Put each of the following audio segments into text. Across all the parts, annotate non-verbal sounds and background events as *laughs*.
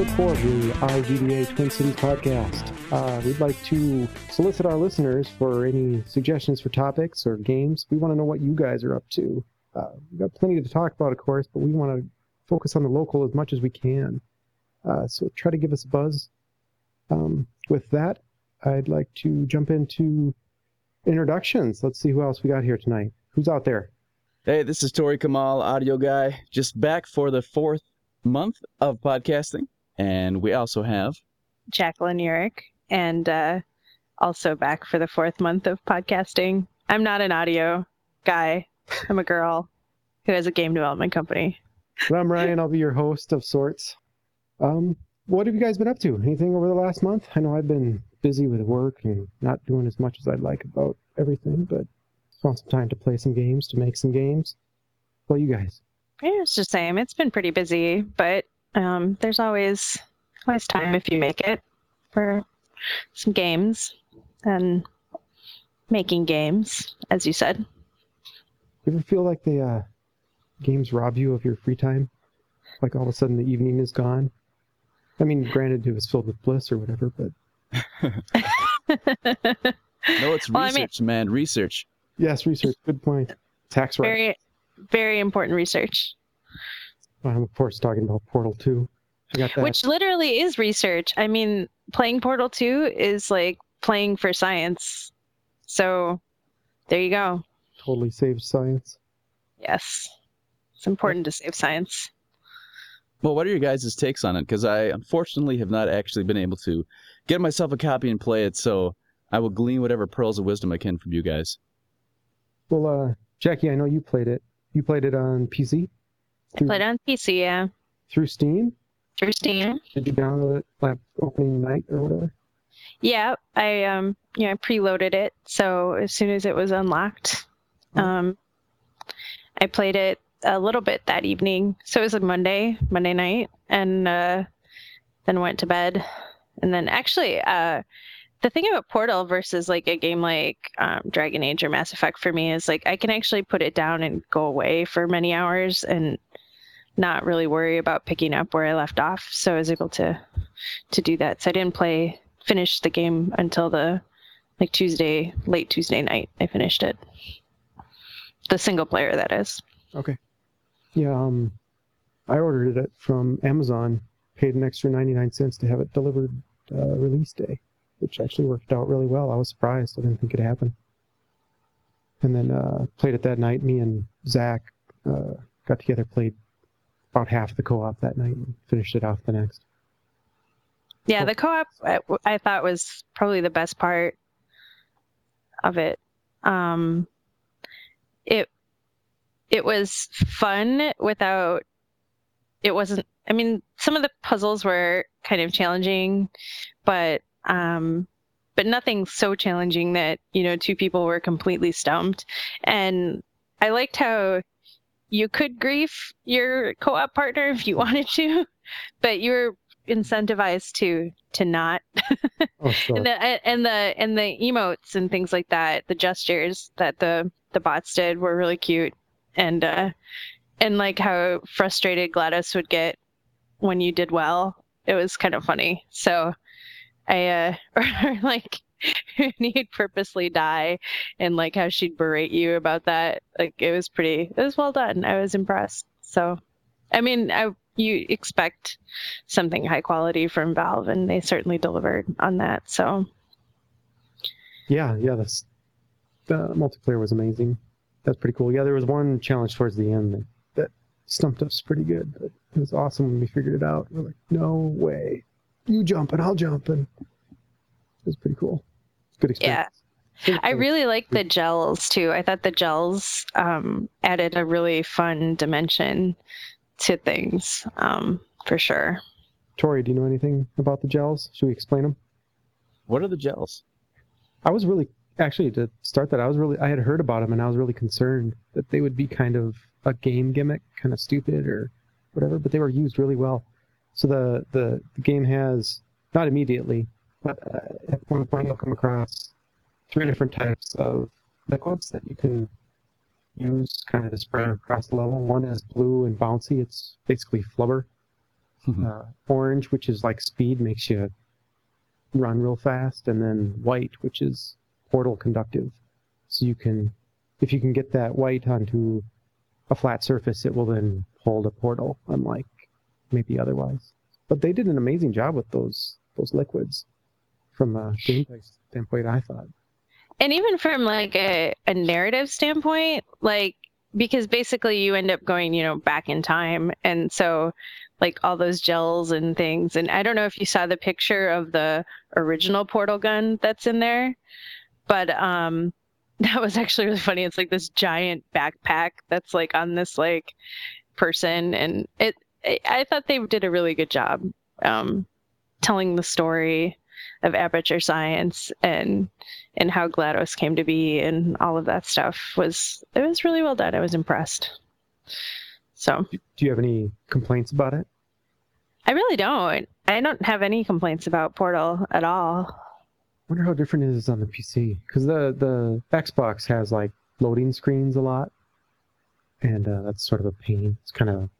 episode four of the IGDA Twin Cities podcast. Uh, we'd like to solicit our listeners for any suggestions for topics or games. We want to know what you guys are up to. Uh, we've got plenty to talk about, of course, but we want to focus on the local as much as we can. Uh, so try to give us a buzz. Um, with that, I'd like to jump into introductions. Let's see who else we got here tonight. Who's out there? Hey, this is Tori Kamal, audio guy, just back for the fourth month of podcasting. And we also have Jacqueline Urick, and uh, also back for the fourth month of podcasting. I'm not an audio guy. I'm a girl who has a game development company. And I'm Ryan. I'll be your host of sorts. Um, what have you guys been up to? Anything over the last month? I know I've been busy with work and not doing as much as I'd like about everything, but found some time to play some games, to make some games. Well, you guys? Yeah, it's the same. It's been pretty busy, but um, there's always always time if you make it for some games and making games, as you said. You ever feel like the uh, games rob you of your free time? Like all of a sudden the evening is gone? I mean, granted, it was filled with bliss or whatever, but *laughs* no, it's research, Well, I mean- man, research. yes, research. Good point. Tax right. Very, very important research, I'm of course talking about Portal 2. I got that. which literally is research. I mean, playing Portal 2 is like playing for science. So there you go. totally saves science. Yes. It's important to save science. Well, what are your guys' takes on it? Because I unfortunately have not actually been able to get myself a copy and play it, so I will glean whatever pearls of wisdom I can from you guys. Well, uh, Jackie, I know you played it. You played it on PC I played on PC, yeah. through Steam. Through Steam. Did you download it like opening night or whatever? Yeah, I um you know, I preloaded it, so as soon as it was unlocked, Oh. um I played it a little bit that evening. So it was a Monday, Monday night, and uh then went to bed. And then actually uh the thing about Portal versus like a game like um, Dragon Age or Mass Effect for me is like I can actually put it down and go away for many hours and not really worry about picking up where I left off. So I was able to to do that. So I didn't play finish the game until the like Tuesday, late Tuesday night. I finished it. The single player that is. Okay. Yeah, um, I ordered it from Amazon, paid an extra 99 cents to have it delivered uh, release day, which actually worked out really well. I was surprised. I didn't think it'd happen. And then uh, played it that night. Me and Zach uh, got together, played about half the co-op that night, and finished it off the next. Yeah, the co-op I, I thought was probably the best part of it. Um, it it was fun without. It wasn't. I mean, some of the puzzles were kind of challenging, but um, but nothing so challenging that you know two people were completely stumped. And I liked how you could grief your co-op partner if you *laughs* wanted to, but you were incentivized to to not. *laughs* Oh, sure. and the and the and the emotes and things like that the gestures that the the bots did were really cute. And uh and like how frustrated GLaDOS would get when you did well it was kind of funny. So i uh *laughs* or like *laughs* when you'd purposely die and like how she'd berate you about that like it was pretty it was well done i was impressed so i mean i you expect something high quality from Valve, and they certainly delivered on that. So Yeah, yeah, that's the multiplayer was amazing. That's pretty cool. Yeah, there was one challenge towards the end that, that stumped us pretty good, but it was awesome when we figured it out. We're like, no way. You jump and I'll jump and it was pretty cool. Good yeah. I really like the gels too. I thought the gels um, added a really fun dimension to things um, for sure. Tori, do you know anything about the gels? Should we explain them? What are the gels? I was really actually to start that. I was really I had heard about them and I was really concerned that they would be kind of a game gimmick, kind of stupid or whatever. But they were used really well. So the the, the game has not immediately, but uh, at one point you'll come across three different types of liquids that you can use kind of to spread across the level. One is blue and bouncy. It's basically flubber. uh, orange, which is like speed, makes you run real fast, and then white, which is portal conductive. So you can, if you can get that white onto a flat surface, it will then hold a portal, unlike maybe otherwise. But they did an amazing job with those those liquids from a gameplay standpoint. I thought. And even from like a, a narrative standpoint, like because basically you end up going, you know, back in time, and so like all those gels and things. And I don't know if you saw the picture of the original portal gun that's in there, but um, *laughs* that was actually really funny. It's like this giant backpack that's like on this like person, and it. I thought they did a really good job um, telling the story of aperture science and and how GLaDOS came to be and all of that stuff was it was really well done. I was impressed. So, do you have any complaints about it? I really don't. I don't have any complaints about Portal at all. I wonder how different it is on the PC because the the Xbox has like loading screens a lot, and uh, that's sort of a pain. It's kind of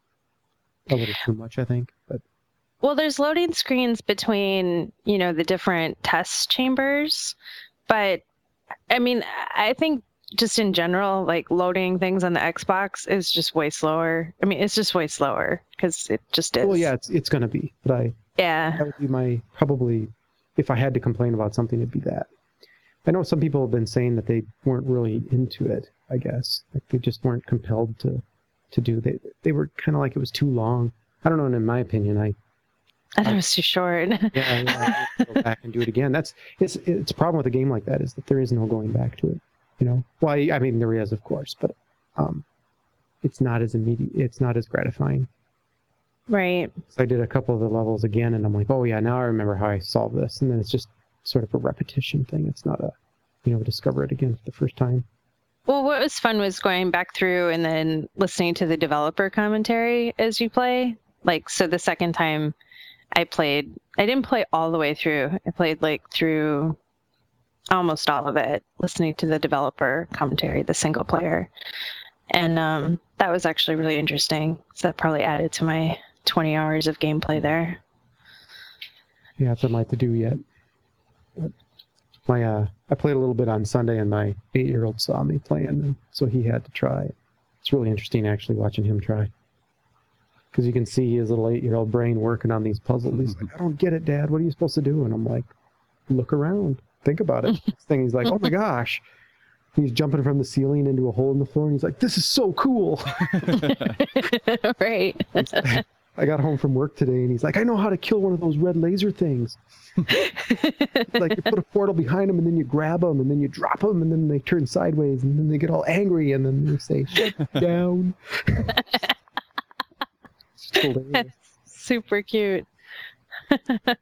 a little too much, I think. Well, there's loading screens between you know the different test chambers, but I mean, I think just in general, like loading things on the Xbox is just way slower. I mean, it's just way slower because it just is. Well, yeah, it's it's gonna be, but I yeah that would be my probably if I had to complain about something, it'd be that. I know some people have been saying that they weren't really into it. I guess like they just weren't compelled to to do. They they were kind of like it was too long. I don't know. And in my opinion, I I thought it was too short. *laughs* yeah, yeah go back and do it again. That's it's it's a problem with a game like that is that there is no going back to it. You know, well, I, I mean there is of course, but um, it's not as immediate. It's not as gratifying. Right. So I did a couple of the levels again, and I'm like, oh yeah, now I remember how I solved this. And then it's just sort of a repetition thing. It's not a, you know, discover it again for the first time. Well, what was fun was going back through and then listening to the developer commentary as you play. Like, so the second time I played, I didn't play all the way through. I played like through almost all of it, listening to the developer commentary, the single player. And um, that was actually really interesting. So that probably added to my 20 hours of gameplay there. Yeah, it's something to do yet. But my uh, I played a little bit on Sunday, and my eight-year-old saw me playing, so he had to try. It's really interesting actually watching him try, because you can see his little eight-year-old brain working on these puzzles. He's like, *laughs* "I don't get it, Dad. What are you supposed to do?" And I'm like, "Look around, think about it." *laughs* this thing, he's like, "Oh my gosh." He's jumping from the ceiling into a hole in the floor, and he's like, "This is so cool!" *laughs* right. I got home from work today and he's like, I know how to kill one of those red laser things. like you put a portal behind them and then you grab them and then you drop them and then they turn sideways and then they get all angry and then they say, shut down. *laughs* Super cute. *laughs* so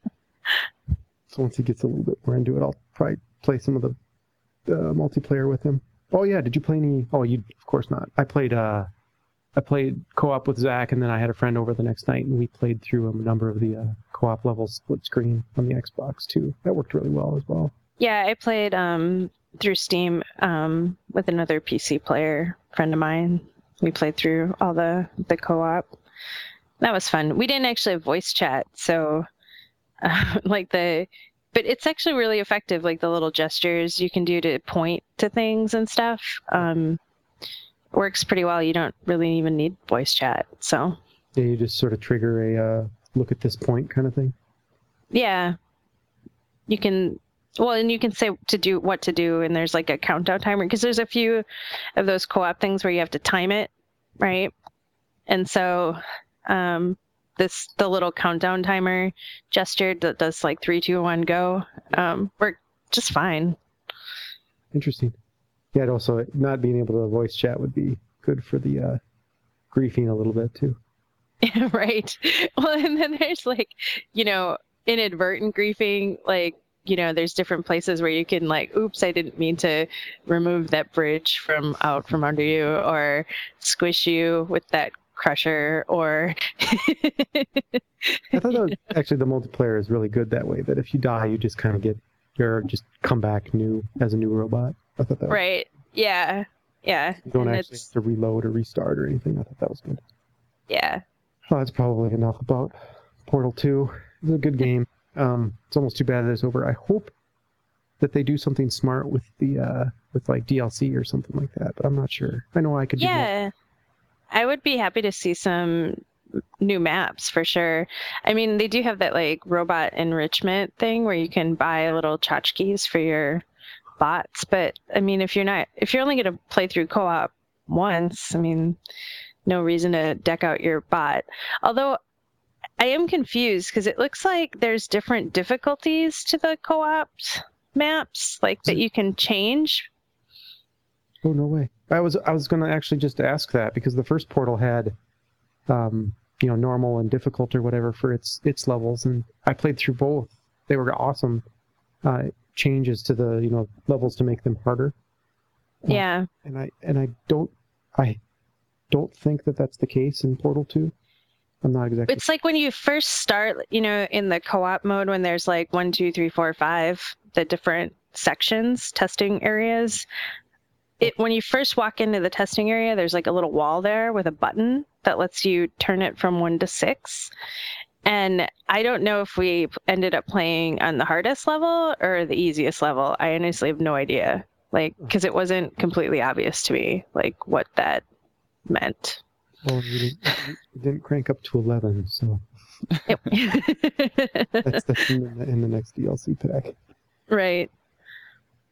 once he gets a little bit more into it, I'll probably play some of the uh, multiplayer with him. Oh yeah, did you play any? Oh, you of course not. I played uh, I played co-op with Zach, and then I had a friend over the next night, and we played through a number of the uh, co-op levels split screen on the Xbox too. That worked really well as well. Yeah, I played um, through Steam um, with another PC player friend of mine. We played through all the the co-op. That was fun. We didn't actually have voice chat, so uh, *laughs* like the, but it's actually really effective. Like the little gestures you can do to point to things and stuff. Um, works pretty well. You don't really even need voice chat. So yeah, you just sort of trigger a uh, look at this point kind of thing. Yeah, you can. Well, and you can say to do what to do, and there's like a countdown timer because there's a few of those co-op things where you have to time it, right? And so, um, this the little countdown timer gesture that does like three, two, one, go, um, work just fine. Interesting. Yeah, and also not being able to voice chat would be good for the uh, griefing a little bit too. *laughs* right. Well, and then there's like, you know, inadvertent griefing. Like, you know, there's different places where you can like, oops, I didn't mean to remove that bridge from out from under you, or squish you with that crusher, or. *laughs* I thought that was, actually the multiplayer is really good that way. That if you die, you just kind of get, you're just come back new as a new robot. I thought that right. Was, yeah. Yeah. You don't and actually it's- have to reload or restart or anything. I thought that was good. Yeah. Well, that's probably enough about Portal 2. It's a good *laughs* game. Um, it's almost too bad that it's over. I hope that they do something smart with the uh, with like DLC or something like that, but I'm not sure. I know I could. Do that. Yeah, I would be happy to see some new maps for sure. I mean, they do have that like robot enrichment thing where you can buy little tchotchkes for your bots, but I mean, if you're not if you're only going to play through co-op once, I mean, no reason to deck out your bot. Although I am confused because it looks like there's different difficulties to the co-op maps, like that you can change. Oh no way! I was I was going to actually just ask that because the first portal had, um, you know, normal and difficult or whatever for its its levels, and I played through both. They were awesome uh, changes to the you know levels to make them harder. Uh, yeah. And I and I don't I don't think that that's the case in Portal Two. I'm not exactly. It's like when you first start, you know, in the co-op mode when there's like one, two, three, four, five, the different sections, testing areas. It when you first walk into the testing area, there's like a little wall there with a button that lets you turn it from one to six. And I don't know if we ended up playing on the hardest level or the easiest level. I honestly have no idea. Like, because it wasn't completely obvious to me, like what that meant. Well, you didn't, you didn't crank up to 11, so. Yep. *laughs* that's, that's in, the, in the next DLC pack. Right.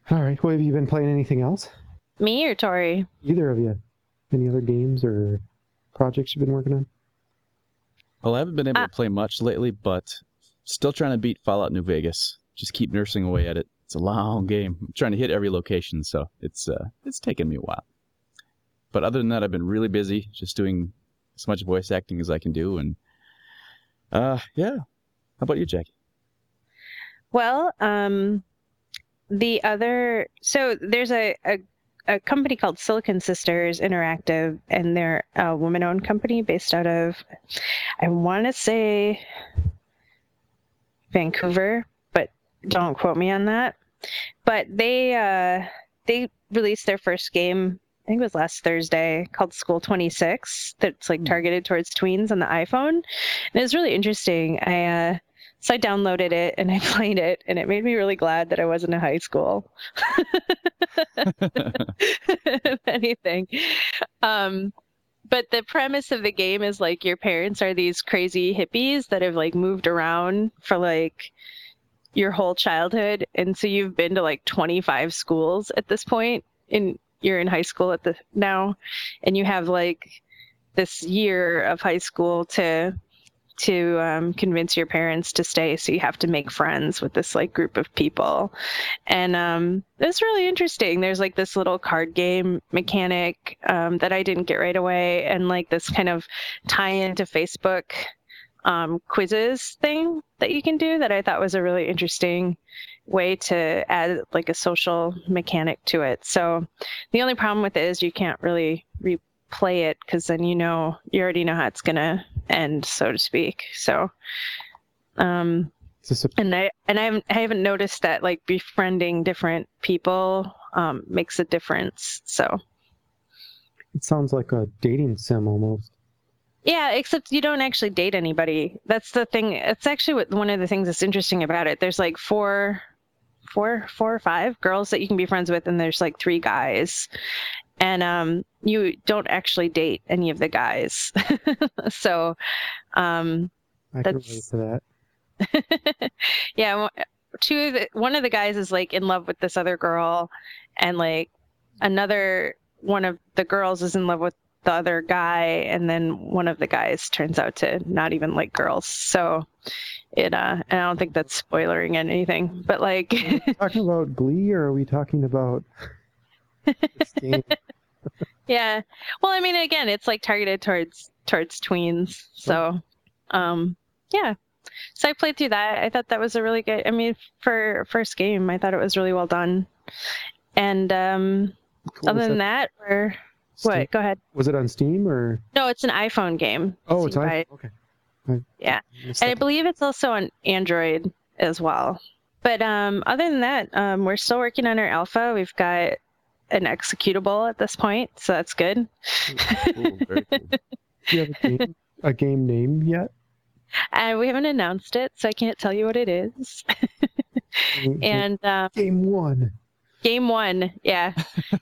All right. Well, have you been playing anything else? Me or Tori? Either of you. Any other games or projects you've been working on? Well, I haven't been able uh, to play much lately, but still trying to beat Fallout New Vegas. Just keep nursing away at it. It's a long game. I'm trying to hit every location, so it's uh, it's taken me a while. But other than that, I've been really busy, just doing as much voice acting as I can do, and uh, yeah. How about you, Jackie? Well, um, the other so there's a, a a company called Silicon Sisters Interactive, and they're a woman-owned company based out of, I want to say, Vancouver, but don't quote me on that. But they uh, they released their first game I think it was last Thursday called School 26 that's like hmm. targeted towards tweens on the iPhone. And it was really interesting. I uh, so I downloaded it and *laughs* I played it and it made me really glad that I wasn't in high school. *laughs* if anything. Um, but the premise of the game is like your parents are these crazy hippies that have like moved around for like your whole childhood and so you've been to like 25 schools at this and you're in high school at the now and you have like this year of high school to to um, convince your parents to stay so you have to make friends with this like group of people and um, it's really interesting there's like this little card game mechanic um, that i didn't get right away and like this kind of tie into facebook um, quizzes thing that you can do that i thought was a really interesting way to add like a social mechanic to it. So the only problem with it is you can't really replay it because then you know you already know how it's gonna end, so to speak. So um and I and I haven't, I haven't noticed that like befriending different people um, makes a difference. So it sounds like a dating sim almost. Yeah, except you don't actually date anybody. That's the thing. It's actually what, one of the things that's interesting about it. There's like four four four or five girls that you can be friends with and there's like three guys and um you don't actually date any of the guys. *laughs* So um I can relate to that. *laughs* Yeah two of the, one of the guys is like in love with this other girl and like another one of the girls is in love with the other guy and then one of the guys turns out to not even like girls. So it uh and i don't think that's spoiling anything but like talking about glee or are we talking about *laughs* yeah well i mean again it's like targeted towards towards tweens so um yeah so i played through that i thought that was a really good i mean for first game i thought it was really well done and um cool. other than that, that we're Steam? What? Go ahead. Was it on Steam or? No, it's an iPhone game. Oh, it's iPhone. Okay. I yeah, and I believe it's also on Android as well. But um, other than that, um, we're still working on our alpha. We've got an executable at this point, so that's good. Cool. Very cool. *laughs* Do you have a game, a game name yet? and we haven't announced it, so I can't tell you what it is. and um, game one. Game one, yeah,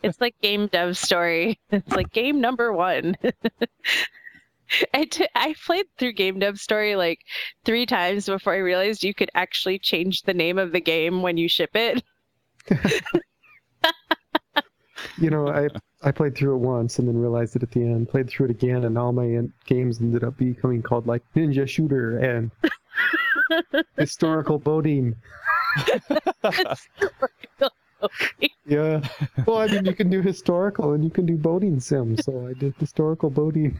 it's like game dev story. It's like game number one. *laughs* I, t- I played through game dev story like three times before I realized you could actually change the name of the game when you ship it. *laughs* you know, I I played through it once and then realized it at the end. Played through it again, and all my games ended up becoming called like Ninja Shooter and *laughs* Historical Boating. yeah. Well, I mean, you can do historical and you can do boating sim, so I did historical boating.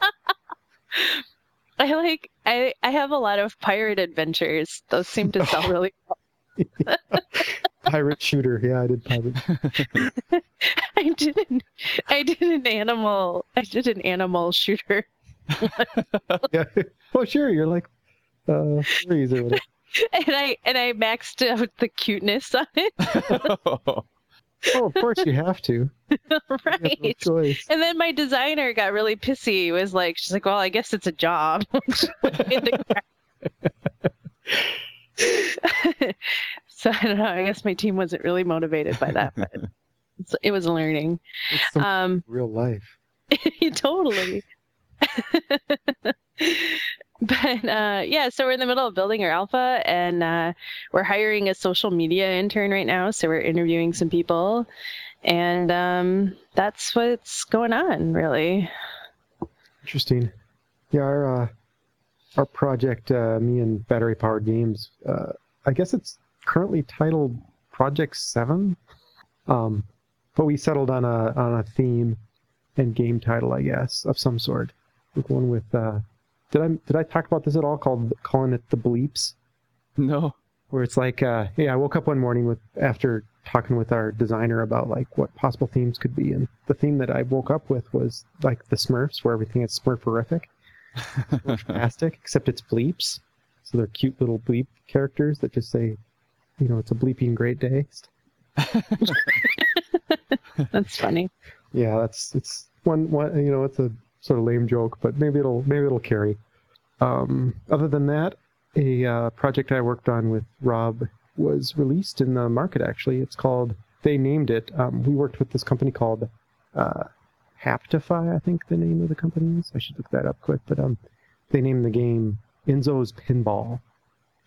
*laughs* I like I I have a lot of pirate adventures. Those seem to sell *laughs* really well. Pirate shooter. Yeah, I did pirate. *laughs* I did an I did an animal I did an animal shooter. *laughs* yeah. Well, sure. You're like uh, freeze or whatever. *laughs* And I and I maxed out the cuteness on it. Oh, of course you have to. right. No. And then my designer got really pissy. Was like, she's like, well, I guess it's a job. So *laughs* I don't know. I guess my team wasn't really motivated by that, but *laughs* it was learning. Um, real life. *laughs* totally. but uh, yeah, so we're in the middle of building our alpha, and uh, we're hiring a social media intern right now. So we're interviewing some people, and um, that's what's going on, really. Interesting. Yeah, our uh, our project, uh, me and Battery Powered Games, uh, I guess it's currently titled Project Seven, um, but we settled on a on a theme and game title, I guess, of some sort. Like one with uh, did I did I talk about this at all? Called calling it the bleeps. No. Where it's like, uh, yeah, I woke up one morning with after talking with our designer about like what possible themes could be, and the theme that I woke up with was like the Smurfs, where everything is Smurferific, *laughs* fantastic, except it's bleeps. So they're cute little bleep characters that just say, you know, it's a bleeping great day. *laughs* that's funny. Yeah, that's it's one one. You know, it's a sort of lame joke, but maybe it'll maybe it'll carry. Um, other than that, a uh, project I worked on with Rob was released in the market. Actually, it's called. They named it. Um, we worked with this company called uh, Haptify. I think the name of the company is. I should look that up quick. But um, they named the game Enzo's Pinball.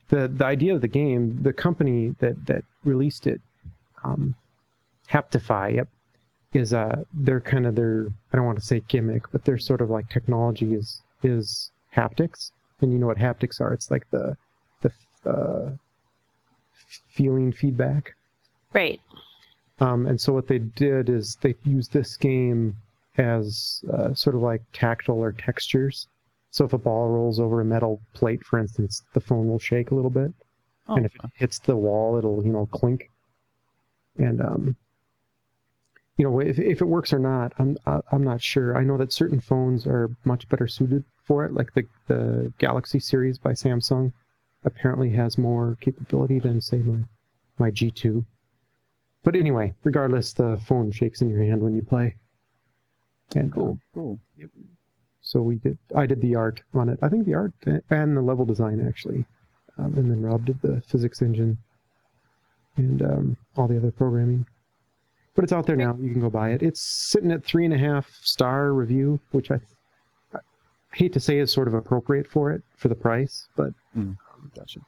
The the idea of the game, the company that that released it, um, Haptify. Yep, is uh they're kind of their I don't want to say gimmick, but they're sort of like technology is is haptics, and you know what haptics are? It's like the the uh, feeling feedback. Right. Um, and so what they did is they used this game as uh, sort of like tactile or textures. So if a ball rolls over a metal plate, for instance, the phone will shake a little bit, oh, and if it hits the wall, it'll you know clink. And um, you know, if, if it works or not, I'm I'm not sure. I know that certain phones are much better suited for it, like the the Galaxy series by Samsung apparently has more capability than say my my G2. But anyway, regardless, the phone shakes in your hand when you play. And cool, cool. Yep. So we did. I did the art on it. I think the art and the level design actually, um, and then Rob did the physics engine and um, all the other programming but it's out there now. You can go buy it. It's sitting at three and a half star review, which I, I hate to say is sort of appropriate for it for the price, but mm, gotcha.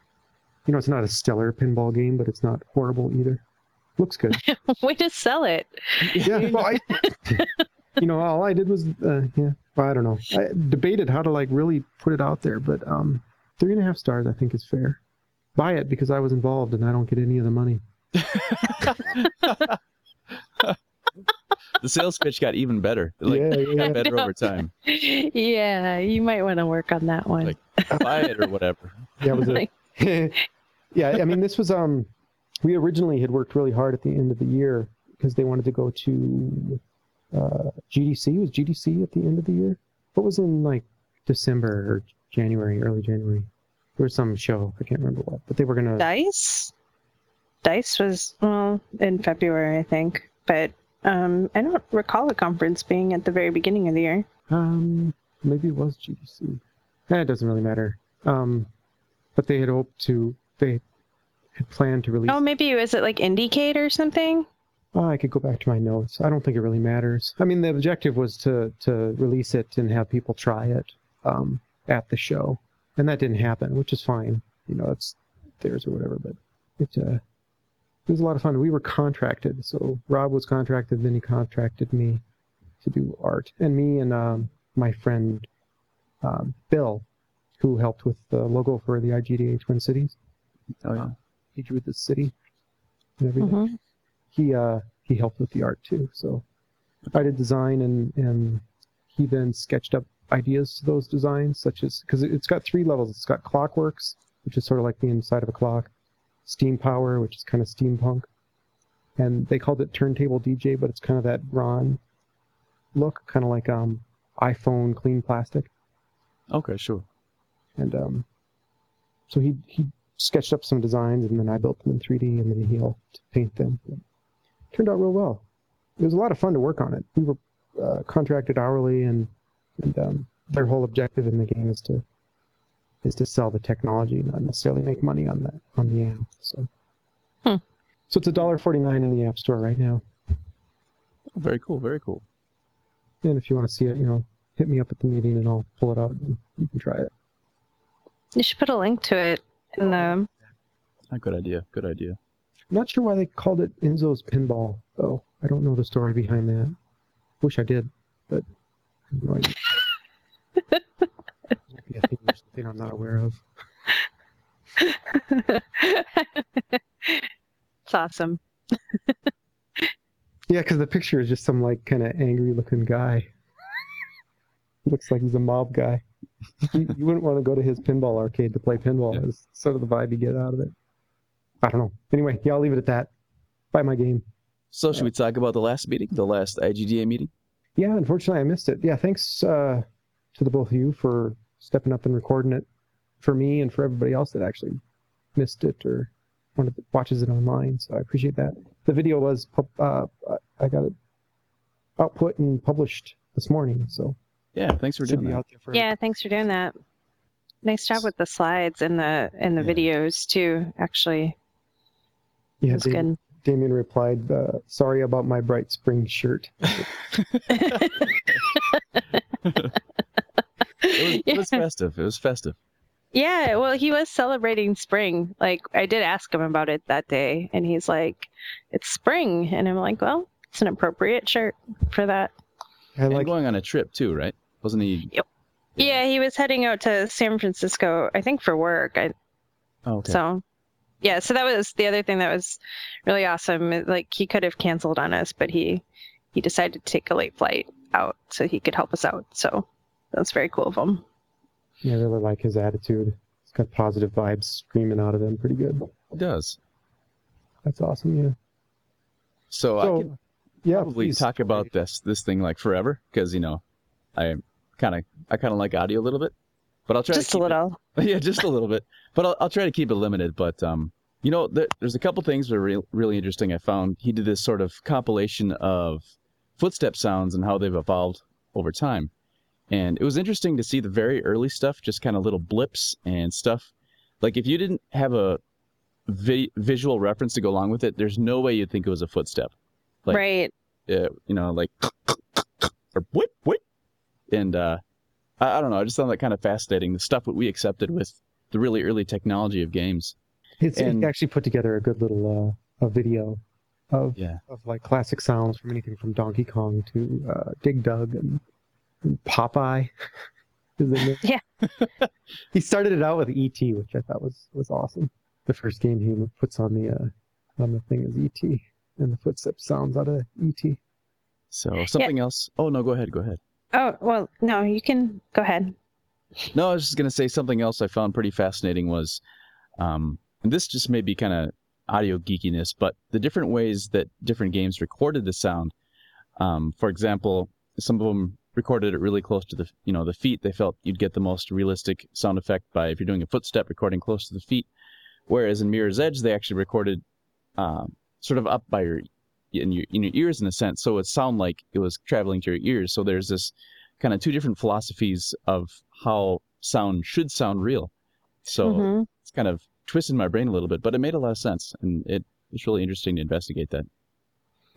You know, it's not a stellar pinball game, but it's not horrible either. Looks good. *laughs* Way to sell it. Yeah, well, I, *laughs* you know, all I did was, uh, yeah, well, I don't know. I debated how to like really put it out there, but um, three and a half stars I think is fair. Buy it because I was involved and I don't get any of the money. *laughs* the sales pitch got even better. Like, yeah, yeah. Got better over time. Yeah, you might want to work on that one. Like, buy it or whatever. Yeah, was it? *laughs* yeah, I mean, this was um, we originally had worked really hard at the end of the year because they wanted to go to uh, GDC. Was GDC at the end of the year? What was in like December or January, early January? There was some show. I can't remember what, but they were gonna. Dice. Dice was well in February, I think, but um, I don't recall a conference being at the very beginning of the year. Um, maybe it was GDC. Eh, it doesn't really matter. Um, but they had hoped to. They had planned to release. Oh, maybe was it like IndieCade or something? Oh, I could go back to my notes. I don't think it really matters. I mean, the objective was to to release it and have people try it um, at the show, and that didn't happen, which is fine. You know, it's theirs or whatever. But it uh, it was a lot of fun. We were contracted, so Rob was contracted, then he contracted me to do art, and me and um, my friend um, Bill, who helped with the logo for the IGDA Twin Cities. Oh yeah. He drew the city and everything hmm he uh he helped with the art too. So I did design and and he then sketched up ideas to those designs, such as because it's got three levels. It's got Clockworks, which is sort of like the inside of a clock, Steam Power, which is kind of steampunk, and they called it Turntable DJ, but it's kind of that Tron look, kind of like um iPhone clean plastic. Okay, sure. And um, so he he sketched up some designs, and then I built them in 3D, and then he helped paint them. Turned out real well. It was a lot of fun to work on it. We were uh, contracted hourly, and and um, their whole objective in the game is to is to sell the technology, not necessarily make money on that on the app. So. Hmm. So it's a dollar forty nine in the App Store right now. Very cool. Very cool. And if you want to see it, you know, hit me up at the meeting and I'll pull it out and you can try it. You should put a link to it in the. A good idea. Good idea. I'm not sure why they called it Enzo's Pinball, though. I don't know the story behind that. Wish I did, but I have no idea. Might be a thing or something I'm not aware of. it's awesome. Yeah, because the picture is just some like kind of angry looking guy. Looks like he's a mob guy. you, you wouldn't want to go to his pinball arcade to play pinball. Yeah. Is sort of the vibe you get out of it. I don't know. Anyway, yeah, I'll leave it at that. Buy my game. So should we talk about the last meeting, the last IGDA meeting? Yeah, unfortunately, I missed it. Yeah, thanks uh, to the both of you for stepping up and recording it for me and for everybody else that actually missed it or wanted to, watches it online. So I appreciate that. The video was uh, I got it output and published this morning, so Yeah. Thanks for doing that. out there for Yeah, thanks for doing that. Nice job with the slides and the and the Yeah. videos too. Actually, Yeah, it's Damien, good. Damien replied, uh, "Sorry about my bright spring shirt." *laughs* *laughs* It was, it was festive. It was festive. Yeah, well, he was celebrating spring. Like, I did ask him about it that day, and he's like, "It's spring," and I'm like, "Well, it's an appropriate shirt for that." I And like. going on a trip too, right? Wasn't he? Yep. Yeah, he was heading out to San Francisco, I think, for work. I, Oh, okay. So, yeah, so that was the other thing that was really awesome. Like, he could have canceled on us, but he he decided to take a late flight out so he could help us out. So that's very cool of him. Yeah, I really like his attitude. He's got positive vibes screaming out of him. Pretty good. It does. That's awesome. Yeah. So, I So, could yeah. probably please. talk about this this thing like forever because you know, I kind of I kind of like audio a little bit, but I'll try Just to a keep it- little. *laughs* yeah, just a little bit. But I'll, I'll try to keep it limited. But um, you know, there, there's a couple things that are re- really interesting. I found he did this sort of compilation of footstep sounds and how they've evolved over time, and it was interesting to see the very early stuff, just kind of little blips and stuff. Like if you didn't have a vi- visual reference to go along with it, there's no way you'd think it was a footstep. Like- right. Uh, you know, like or whip whip, and uh, I, I don't know. I just found that kind of fascinating. The stuff that we accepted with the really early technology of games. It's, and- he actually put together a good little uh, a video of Yeah. of like classic sounds from anything from Donkey Kong to uh, Dig Dug and, and Popeye. *laughs* is in there. Yeah. *laughs* he started it out with ET, which I thought was was awesome. The first game he puts on the uh, on the thing is ET, and the footstep sounds out of E ET. So something else. Oh no, go ahead, go ahead. Oh, well, no, you can go ahead. No, I was just gonna say something else I found pretty fascinating was, um, and this just may be kind of audio geekiness, but the different ways that different games recorded the sound. Um, for example, some of them recorded it really close to the you know the feet. They felt you'd get the most realistic sound effect by if you're doing a footstep recording close to the feet. Whereas in Mirror's Edge, they actually recorded um, sort of up by your in your in your ears in a sense, so it sound like it was traveling to your ears. So there's this kind of two different philosophies of how sound should sound real. So Mhm. it's kind of twisted my brain a little bit, but it made a lot of sense, and it it's really interesting to investigate that.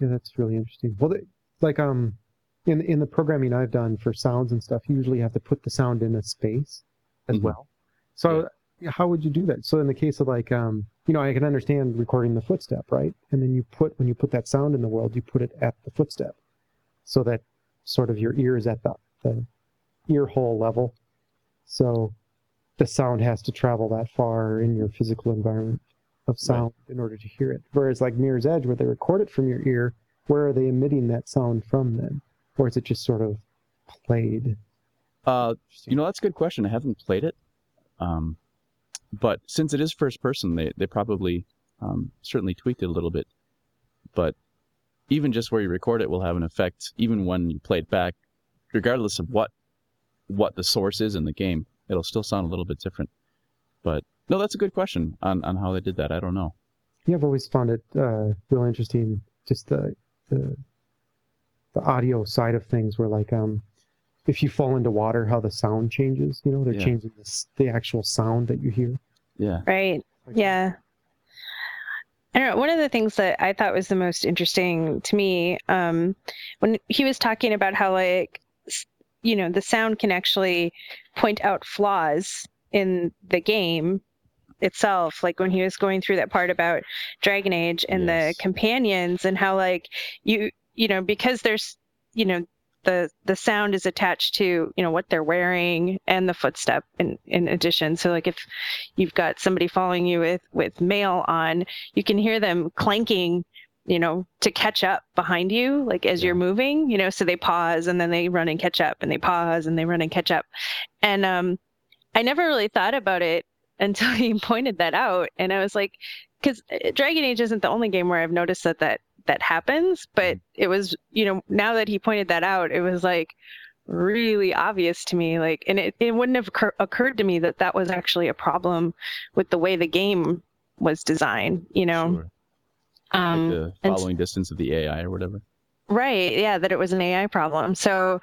Yeah, that's really interesting. Well, they, like um, in in the programming I've done for sounds and stuff, you usually have to put the sound in a space as Mhm. well. So how would you do that? So in the case of like um, you know, I can understand recording the footstep, right? And then you put when you put that sound in the world, you put it at the footstep, so that sort of your ear is at the the ear hole level. So the sound has to travel that far in your physical environment of sound in order to hear it. Whereas like Mirror's Edge, where they record it from your ear, where are they emitting that sound from then? Or is it just sort of played? Uh, you know, that's a good question. I haven't played it, um, but since it is first person, they they probably um, certainly tweaked it a little bit. But even just where you record it will have an effect, even when you play it back, regardless of what what the source is in the game. It'll still sound a little bit different. But no, that's a good question on, on how they did that. I don't know. Yeah, I've always found it uh, real interesting, just the, the the audio side of things, where like um, if you fall into water, how the sound changes. You know, they're Yeah. changing the the actual sound that you hear. Yeah. Right. Like, Yeah. I don't know. One of the things that I thought was the most interesting to me, um, when he was talking about how, like, you know, the sound can actually point out flaws in the game itself. Like when he was going through that part about Dragon Age and Yes. the companions, and how, like, you, you know, because there's, you know, the the sound is attached to you know what they're wearing and the footstep in in addition. So like if you've got somebody following you with with mail on you can hear them clanking you know to catch up behind you like as you're moving you know so they pause and then they run and catch up and they pause and they run and catch up. And um i never really thought about it until *laughs* he pointed that out. And i was like because dragon age isn't the only game where i've noticed that that that happens but it was you know now that he pointed that out it was like really obvious to me like and it, it wouldn't have occur- occurred to me that that was actually a problem with the way the game was designed you know Sure. um like the and- following distance of the AI or whatever. right yeah that it was an ai problem so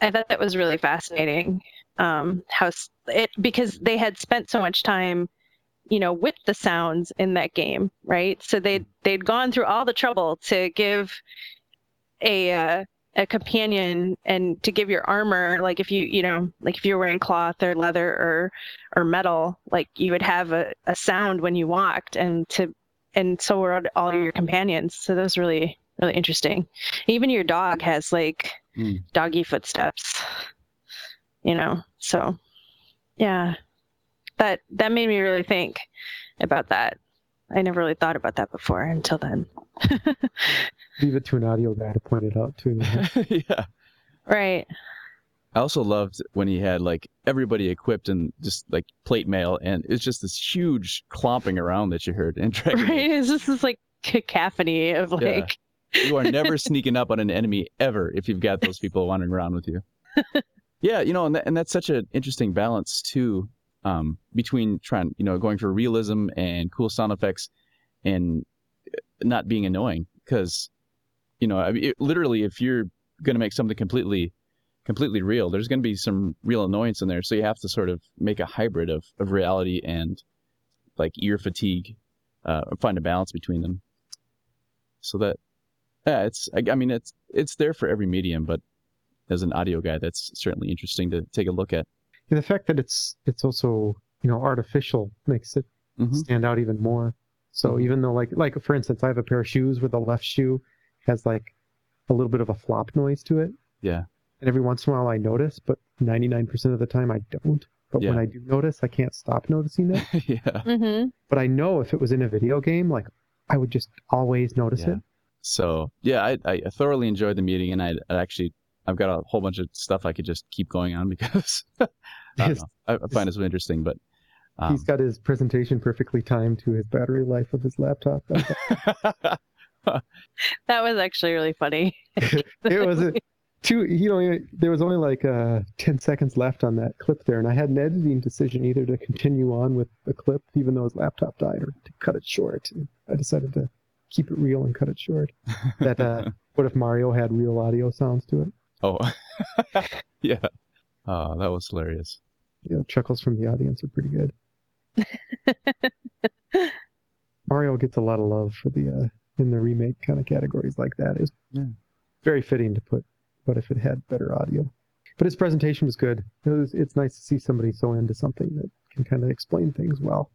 i thought that was really fascinating um how it because they had spent so much time you know with the sounds in that game right? So they'd they'd gone through all the trouble to give a uh, a companion and to give your armor like if you you know like if you're wearing cloth or leather or or metal like you would have a, a sound when you walked and to and so were all your companions. So that was really really interesting. Even your dog has like Hmm. doggy footsteps you know so yeah that that made me really think about that i never really thought about that before until then *laughs* Leave it to an audio guy to point it out too. *laughs* yeah. right I also loved when he had like everybody equipped and just like plate mail, and it's just this huge clomping around that you heard in Dragon right Age. it's just this like cacophony of like. Yeah. You are never *laughs* sneaking up on an enemy ever if you've got those people wandering around with you. Yeah, you know, and that, and that's such an interesting balance too, um, between trying, you know, going for realism and cool sound effects, and not being annoying. Because, you know, I mean, it, literally, if you're going to make something completely, completely real, there's going to be some real annoyance in there. So you have to sort of make a hybrid of of reality and like ear fatigue, uh, find a balance between them. So that, yeah, it's. I, I mean, it's it's there for every medium, but as an audio guy, that's certainly interesting to take a look at. Yeah, the fact that it's it's also you know artificial makes it Mhm. stand out even more. So Mhm. even though like like for instance, I have a pair of shoes where the left shoe has like a little bit of a flop noise to it, Yeah, and every once in a while I notice, but 99% of the time I don't. But when I do notice, I can't stop noticing it. *laughs* yeah. hmm But I know if it was in a video game, like I would just always notice Yeah. it. So yeah, I, I thoroughly enjoyed the meeting, and I, I actually I've got a whole bunch of stuff I could just keep going on because *laughs* I, His- I, I find it so interesting. But um, He's got his presentation perfectly timed to his battery life of his laptop. *laughs* that was actually really funny. *laughs* *laughs* It was a two you know there was only like uh 10 seconds left on that clip there and i had an editing decision either to continue on with the clip even though his laptop died or to cut it short. And i decided to keep it real and cut it short. That uh what if mario had real audio sounds to it? Oh. Yeah, oh that was hilarious. Yeah, chuckles from the audience are pretty good. *laughs* Mario gets a lot of love for the uh, in the remake kind of categories like that. It's Yeah. very fitting to put. What if it had better audio? But his presentation was good. It was, it's nice to see somebody so into something that can kind of explain things well.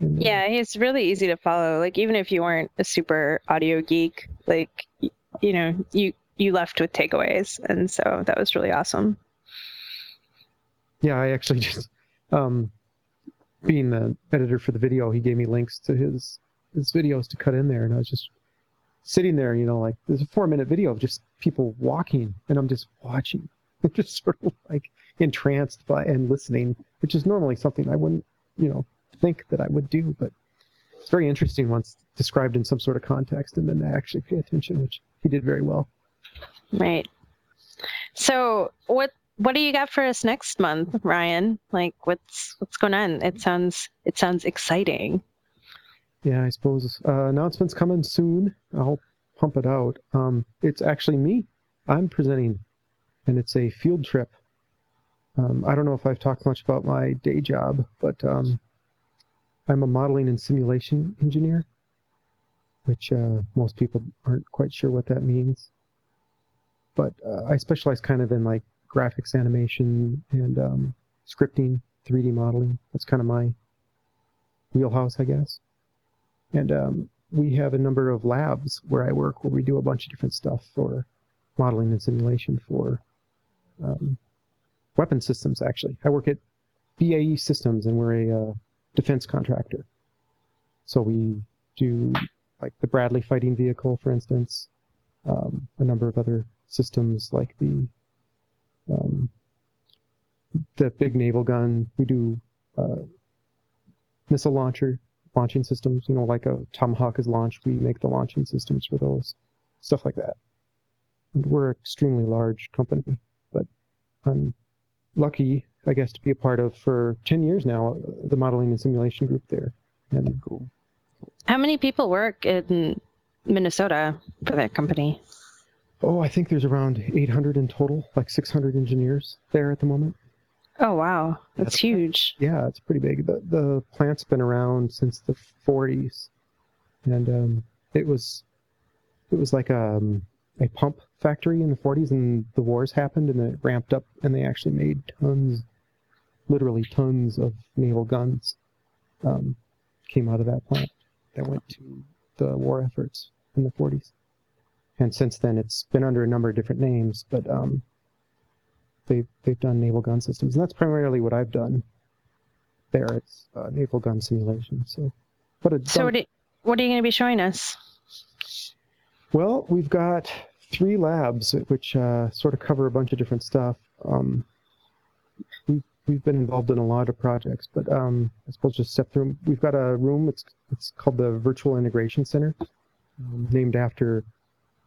And, uh, Yeah, he's really easy to follow. Like even if you weren't a super audio geek, like you know, you you left with takeaways, and so that was really awesome. Yeah, I actually *laughs* just, um, being the editor for the video, he gave me links to his his videos to cut in there, and I was just sitting there, you know, like there's a four minute video of just people walking, and I'm just watching, *laughs* just sort of like entranced by and listening, which is normally something I wouldn't, you know, think that I would do, but it's very interesting once described in some sort of context, and then to actually pay attention, which he did very well. Right. So what what do you got for us next month, Ryan? Like what's what's going on? It sounds it sounds exciting. Yeah, I suppose uh, announcements coming soon. I'll pump it out. Um, it's actually me. I'm presenting, and it's a field trip. Um, I don't know if I've talked much about my day job, but um, I'm a modeling and simulation engineer, which uh, most people aren't quite sure what that means. But uh, I specialize kind of in like graphics animation and um, scripting, 3D modeling. That's kind of my wheelhouse, I guess. And um, we have a number of labs where I work where we do a bunch of different stuff for modeling and simulation for um, weapon systems, actually. I work at BAE Systems and we're a uh, defense contractor. So we do like the Bradley fighting vehicle, for instance, um, a number of other systems like the um, the big naval gun. We do uh, missile launcher launching systems. You know, like a Tomahawk is launched, we make the launching systems for those, stuff like that. And we're an extremely large company, but I'm lucky, I guess, to be a part of for 10 years now the modeling and simulation group there. And Cool. How many people work in Minnesota for that company? Oh, I think there's around 800 in total, like 600 engineers there at the moment. Oh wow, that's Yeah. huge. Yeah, it's pretty big. The the plant's been around since the 40s, and um, it was it was like um, a pump factory in the 40s, and the wars happened, and it ramped up, and they actually made tons, literally tons of naval guns, um, came out of that plant that went to the war efforts in the 40s, and since then it's been under a number of different names, but um, they've they've done naval gun systems, and that's primarily what I've done. There, it's uh, naval gun simulation. So, but it's So what, do, what are you going to be showing us? well, we've got three labs which uh, sort of cover a bunch of different stuff. Um, we've we've been involved in a lot of projects, but um, I suppose just step through. We've got a room. It's it's called the Virtual Integration Center, um, named after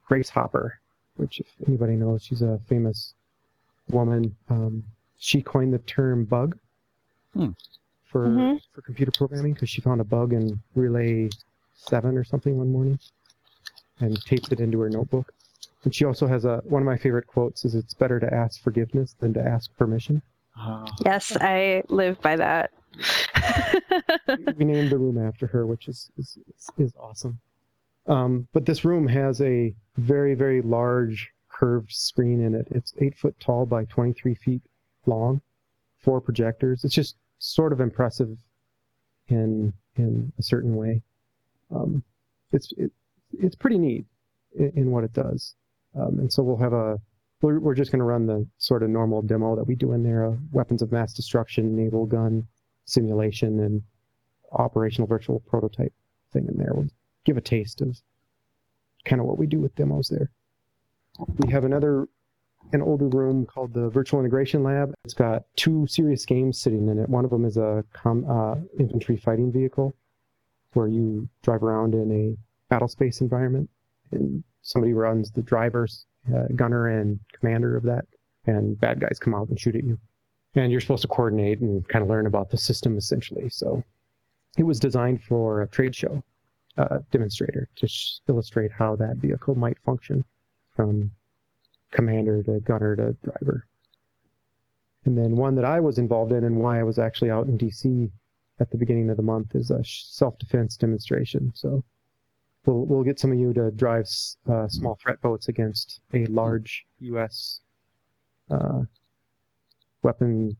Grace Hopper, which if anybody knows, she's a famous woman. Um, she coined the term bug Hmm. for Mhm. for computer programming because she found a bug in Relay Seven or something one morning, and taped it into her notebook. And she also has a one of my favorite quotes is it's better to ask forgiveness than to ask permission. Ah, Yes, I live by that. *laughs* we named the room after her, which is is, is awesome. Um, but this room has a very very large curved screen in it. It's eight foot tall by 23 feet long, four projectors. It's just sort of impressive in in a certain way. Um, it's it, it's pretty neat in, in what it does. Um, and so we'll have a we're, we're just going to run the sort of normal demo that we do in there: uh, weapons of mass destruction, naval gun simulation, and operational virtual prototype thing in there. We'll give a taste of kind of what we do with demos there. We have another an older room called the Virtual Integration Lab. It's got two serious games sitting in it. One of them is a com, uh, infantry fighting vehicle, where you drive around in a battle space environment, and somebody runs the drivers, uh, gunner, and commander of that, and bad guys come out and shoot at you, and you're supposed to coordinate and kind of learn about the system essentially. So, it was designed for a trade show uh, demonstrator to sh- illustrate how that vehicle might function from commander to gunner to driver. And then one that I was involved in and why I was actually out in DC at the beginning of the month is a self-defense demonstration. So we'll we'll get some of you to drive uh, small threat boats against a large U.S. Uh, weapon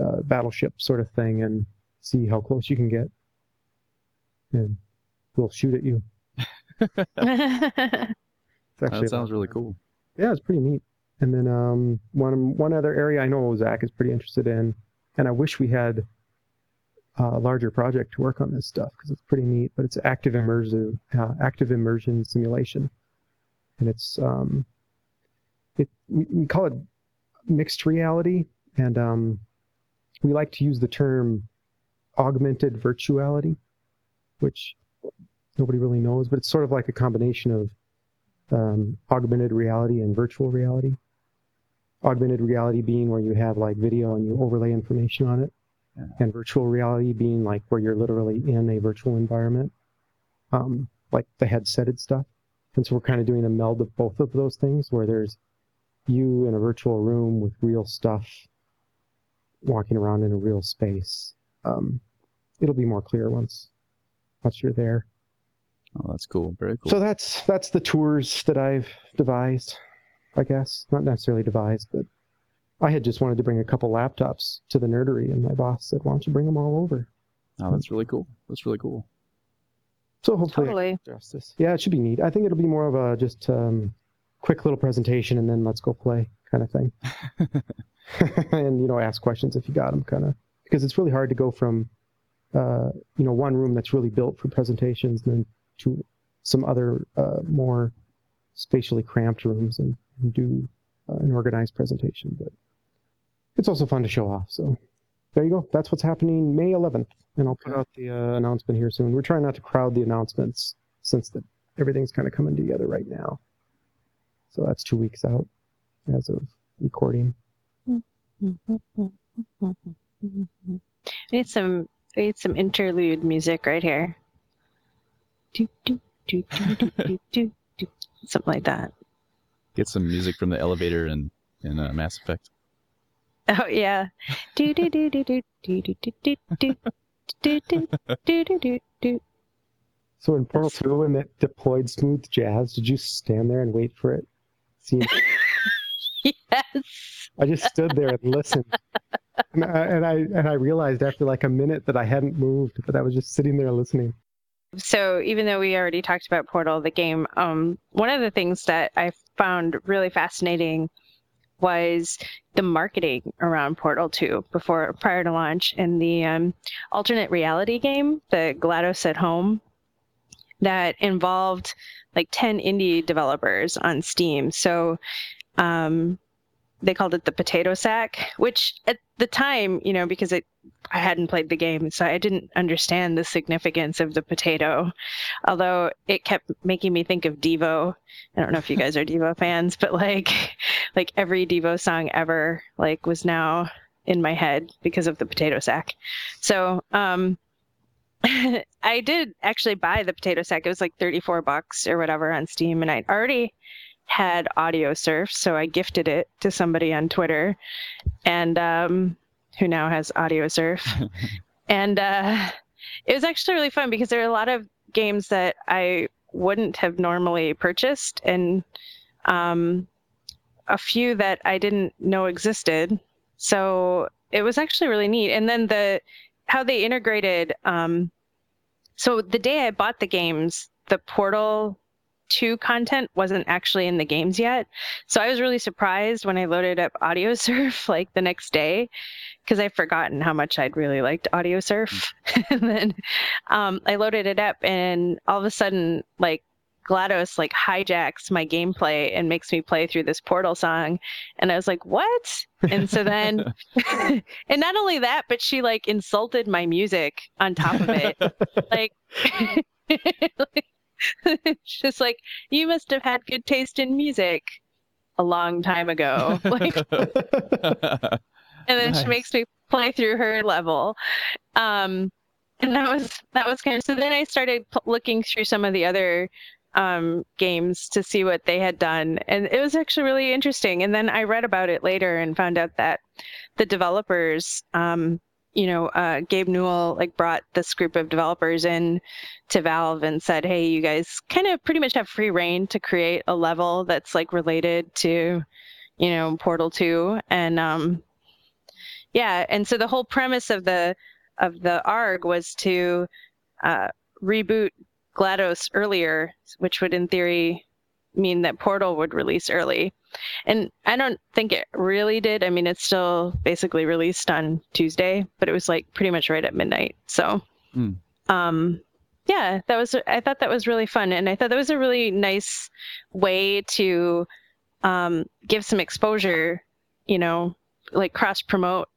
uh, battleship sort of thing and see how close you can get. And we'll shoot at you. *laughs* *laughs* that sounds really cool. Yeah, it's pretty neat. And then um, one one other area I know Zach is pretty interested in, and I wish we had a larger project to work on this stuff because it's pretty neat. But it's active immersive uh, active immersion simulation, and it's um, it we, we call it mixed reality, and um, we like to use the term augmented virtuality, which nobody really knows, but it's sort of like a combination of um, augmented reality and virtual reality. Augmented reality being where you have like video and you overlay information on it, yeah. and virtual reality being like where you're literally in a virtual environment, um, like the headseted stuff. And so we're kind of doing a meld of both of those things where there's you in a virtual room with real stuff walking around in a real space. Um, it'll be more clear once once you're there. Oh, that's cool. Very cool. So that's that's the tours that I've devised, I guess. Not necessarily devised, but I had just wanted to bring a couple laptops to the nerdery, and my boss said, "Why don't you bring them all over?" Oh, that's really cool. That's really cool. So hopefully, totally. justice. Yeah, it should be neat. I think it'll be more of a just um, quick little presentation, and then let's go play kind of thing. *laughs* and you know, ask questions if you got them, kind of, because it's really hard to go from uh, you know one room that's really built for presentations and then to some other uh, more spatially cramped rooms and, and do uh, an organized presentation. But it's also fun to show off. So there you go. That's what's happening May 11th, and I'll put out the uh, announcement here soon. We're trying not to crowd the announcements since the, everything's kind of coming together right now. So that's two weeks out as of recording. *laughs* We need some we need some interlude music right here. Do, do, do, do, do, do, do, do. Something like that. Get some music from the elevator in, in uh, Mass Effect. Oh yeah. Do do do do do do do do do do do do do do do So in Portal 2 when it deployed smooth jazz, did you stand there and wait for it? See yes. I just stood there and listened. And I, and I and I realized after like a minute that I hadn't moved, but I was just sitting there listening. So even though we already talked about Portal, the game, um, one of the things that I found really fascinating was the marketing around Portal 2 before prior to launch and the um, alternate reality game, the GLaDOS at Home, that involved like 10 indie developers on Steam. So um, they called it the potato sack, which at the time, you know, because it I hadn't played the game, so I didn't understand the significance of the potato. Although it kept making me think of Devo. I don't know if you guys are *laughs* Devo fans, but like *laughs* like every Devo song ever like was now in my head because of the potato sack. So um *laughs* I did actually buy the potato sack. It was like 34 bucks or whatever on Steam and I'd already had Audiosurf, so I gifted it to somebody on Twitter, and um, who now has Audiosurf, *laughs* and uh, it was actually really fun because there are a lot of games that I wouldn't have normally purchased, and um, a few that I didn't know existed. So it was actually really neat. And then the how they integrated. Um, so the day I bought the games, the Portal 2 content wasn't actually in the games yet. So I was really surprised when I loaded up Audiosurf *laughs* like the next day because I'd forgotten how much I'd really liked Audiosurf. *laughs* and then um, I loaded it up and all of a sudden like GLaDOS like hijacks my gameplay and makes me play through this Portal song. And I was like, what? And so then, *laughs* and not only that, but she like insulted my music on top of it. like, like *laughs* it's just like you must have had good taste in music a long time ago. *laughs* *laughs* Like, and then nice. she makes me play through her level. Um, and that was that was kind of so then I started p- looking through some of the other um, games to see what they had done, and it was actually really interesting. And then I read about it later and found out that the developers, um, you know, uh, Gabe Newell like brought this group of developers in to Valve and said, "Hey, you guys kind of pretty much have free reign to create a level that's like related to, you know, Portal 2." And um, yeah, and so the whole premise of the of the ARG was to uh, reboot GLaDOS earlier, which would in theory mean that Portal would release early. And I don't think it really did. I mean, it's still basically released on Tuesday, but it was like pretty much right at midnight. So, mm. um, yeah, that was, I thought that was really fun. And I thought that was a really nice way to um, give some exposure, you know, like cross promote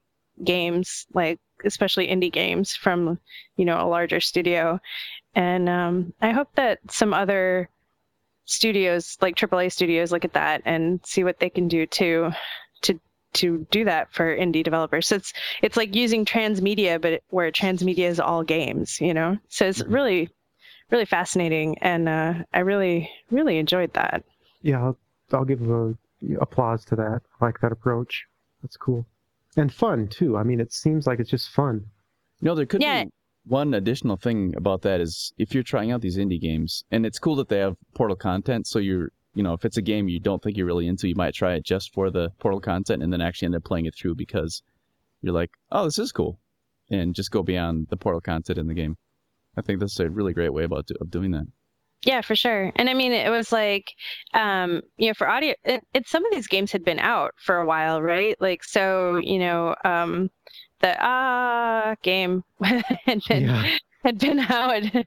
games, like especially indie games from, you know, a larger studio. And um, I hope that some other studios like AAA studios look at that and see what they can do to to to do that for indie developers. So it's it's like using transmedia, but where transmedia is all games, you know. So it's mm-hmm. really really fascinating, and uh, I really really enjoyed that. Yeah, I'll, I'll give a applause to that. I like that approach. That's cool and fun too. I mean, it seems like it's just fun. You know, there could yeah. be one additional thing about that is if you're trying out these indie games, and it's cool that they have Portal content, so you're, you know, if it's a game you don't think you're really into, you might try it just for the Portal content and then actually end up playing it through because you're like, oh, this is cool, and just go beyond the Portal content in the game. I think that's a really great way about of doing that. Yeah, for sure. And I mean, it was like, um, you know, for audio, it, it, some of these games had been out for a while, right? Like, so, you know, um, the ah game *laughs* had been yeah. had been out. *laughs*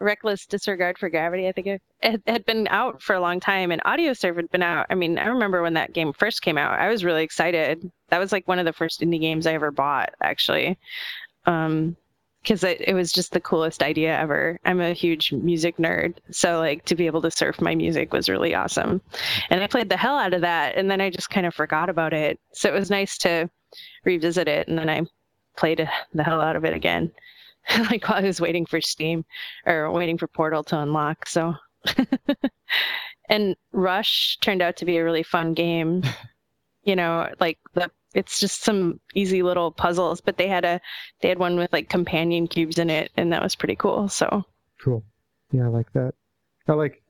Reckless disregard for gravity, I think it, it had been out for a long time, and Audiosurf had been out. I mean, I remember when that game first came out. I was really excited. That was like one of the first indie games I ever bought, actually. Um, because it, it was just the coolest idea ever. I'm a huge music nerd, so like to be able to surf my music was really awesome. And I played the hell out of that, and then I just kind of forgot about it. So it was nice to revisit it, and then I played the hell out of it again, *laughs* like while I was waiting for Steam or waiting for Portal to unlock. So, *laughs* and Rush turned out to be a really fun game. *laughs* You know, like the it's just some easy little puzzles, but they had a they had one with like companion cubes in it, and that was pretty cool. So cool. Yeah, I like that. I like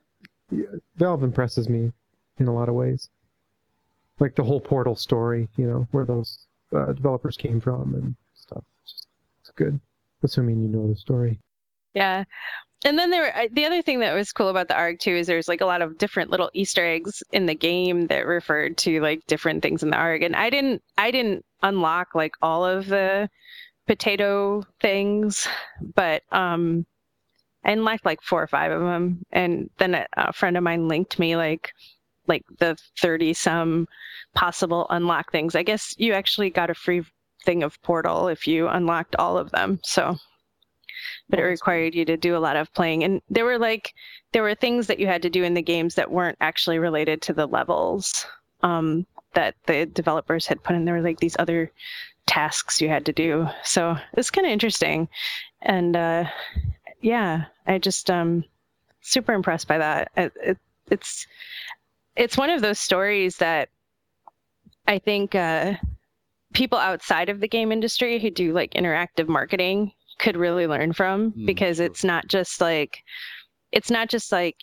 Valve impresses me in a lot of ways. Like the whole Portal story, you know, where those uh, developers came from and stuff. It's, just, it's good, assuming you know the story. Yeah and then there the other thing that was cool about the arg too is there's like a lot of different little easter eggs in the game that referred to like different things in the arg and i didn't i didn't unlock like all of the potato things but um i unlocked like four or five of them and then a, a friend of mine linked me like like the 30 some possible unlock things i guess you actually got a free thing of portal if you unlocked all of them so but it required you to do a lot of playing. And there were like there were things that you had to do in the games that weren't actually related to the levels um, that the developers had put in. There were like these other tasks you had to do. So it's kind of interesting. And uh, yeah, I just um super impressed by that. It, it, it's it's one of those stories that I think uh, people outside of the game industry who do like interactive marketing could really learn from mm, because it's not just like it's not just like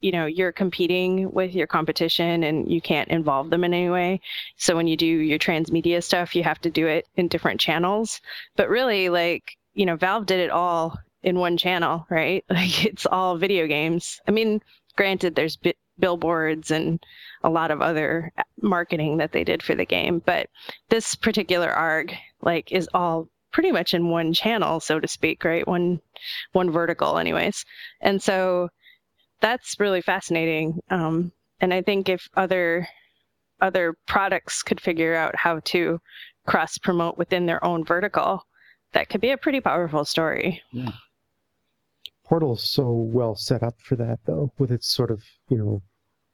you know you're competing with your competition and you can't involve them in any way. So when you do your transmedia stuff you have to do it in different channels. But really like you know valve did it all in one channel right? *laughs* Like it's all video games. I mean granted there's bi- billboards and a lot of other marketing that they did for the game but this particular arg like is all pretty much in one channel, so to speak, right? One one vertical, anyways. And so that's really fascinating. Um, and I think if other other products could figure out how to cross promote within their own vertical, that could be a pretty powerful story. Yeah. Portal's so well set up for that, though, with its sort of you know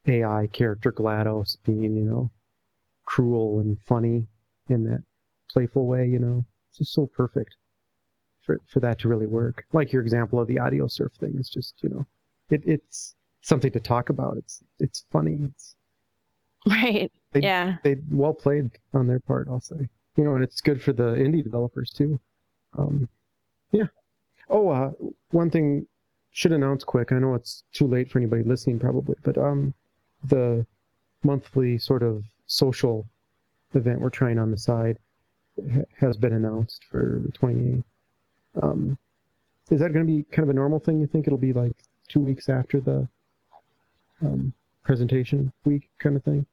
AI character GLaDOS being you know cruel and funny in that playful way, you know. It's just so perfect for for that to really work. Like your example of the Audiosurf thing is just you know it, it's something to talk about. It's it's funny. It's *laughs* Right. They- yeah. they well played on their part. I'll say. You know, and it's good for the indie developers too. Um, yeah. Oh, uh, one thing should announce quick. I know it's too late for anybody listening probably, but um, the monthly sort of social event we're trying on the side ha- has been announced for the 28th. Um, is that going to be kind of a normal thing? You think it'll be like two weeks after the um, presentation week kind of thing?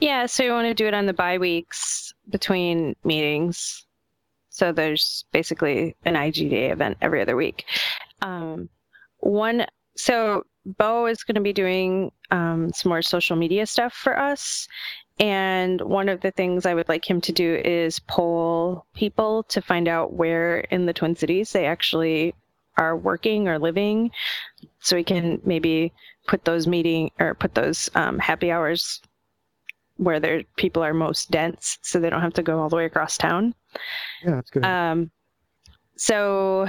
Yeah, so you want to do it on the bye weeks between meetings. So there's basically an IGDA event every other week. Um, one, so Bo is going to be doing um, some more social media stuff for us. And one of the things I would like him to do is poll people to find out where in the Twin Cities they actually are working or living. So we can maybe put those meeting or put those um, happy hours where their people are most dense so they don't have to go all the way across town. Yeah, that's good. Um, so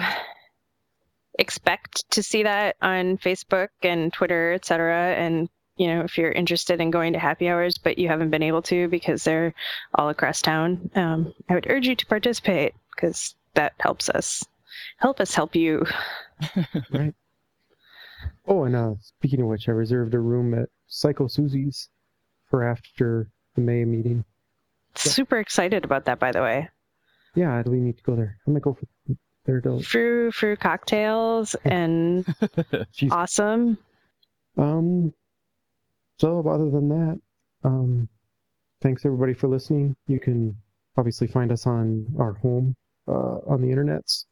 expect to see that on Facebook and Twitter, et cetera. And, you know, if you're interested in going to happy hours, but you haven't been able to because they're all across town, um, I would urge you to participate because that helps us help us help you. *laughs* right. Oh, and uh, speaking of which, I reserved a room at Psycho Suzi's for after the May meeting. Super excited about that, by the way. Yeah, we need to go there. I'm gonna go for there to. Frou frou cocktails and *laughs* awesome. Um. So other than that, um, thanks everybody for listening. You can obviously find us on our home uh, on the internets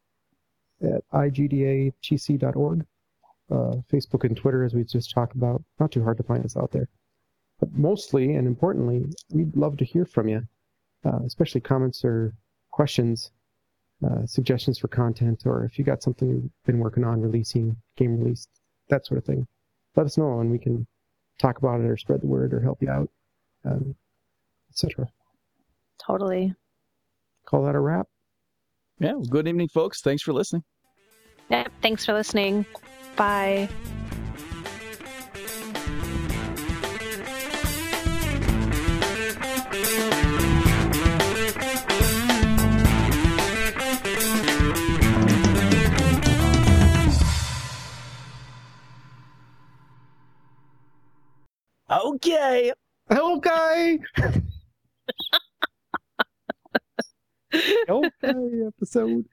at igdatc.org, uh, Facebook and Twitter, as we just talked about. Not too hard to find us out there. But mostly and importantly, we'd love to hear from you, uh, especially comments or questions, uh, suggestions for content, or if you got something you've been working on releasing, game release, that sort of thing. Let us know and we can talk about it or spread the word or help you out, um, etc. Totally. Call that a wrap. yeah. Well, good evening, folks. Thanks for listening. Yep. Thanks for listening. Bye. Okay. Okay. *laughs* okay, episode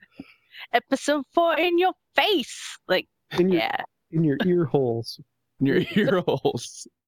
Episode four in your face. Like, in your yeah. in your ear holes. In your ear holes.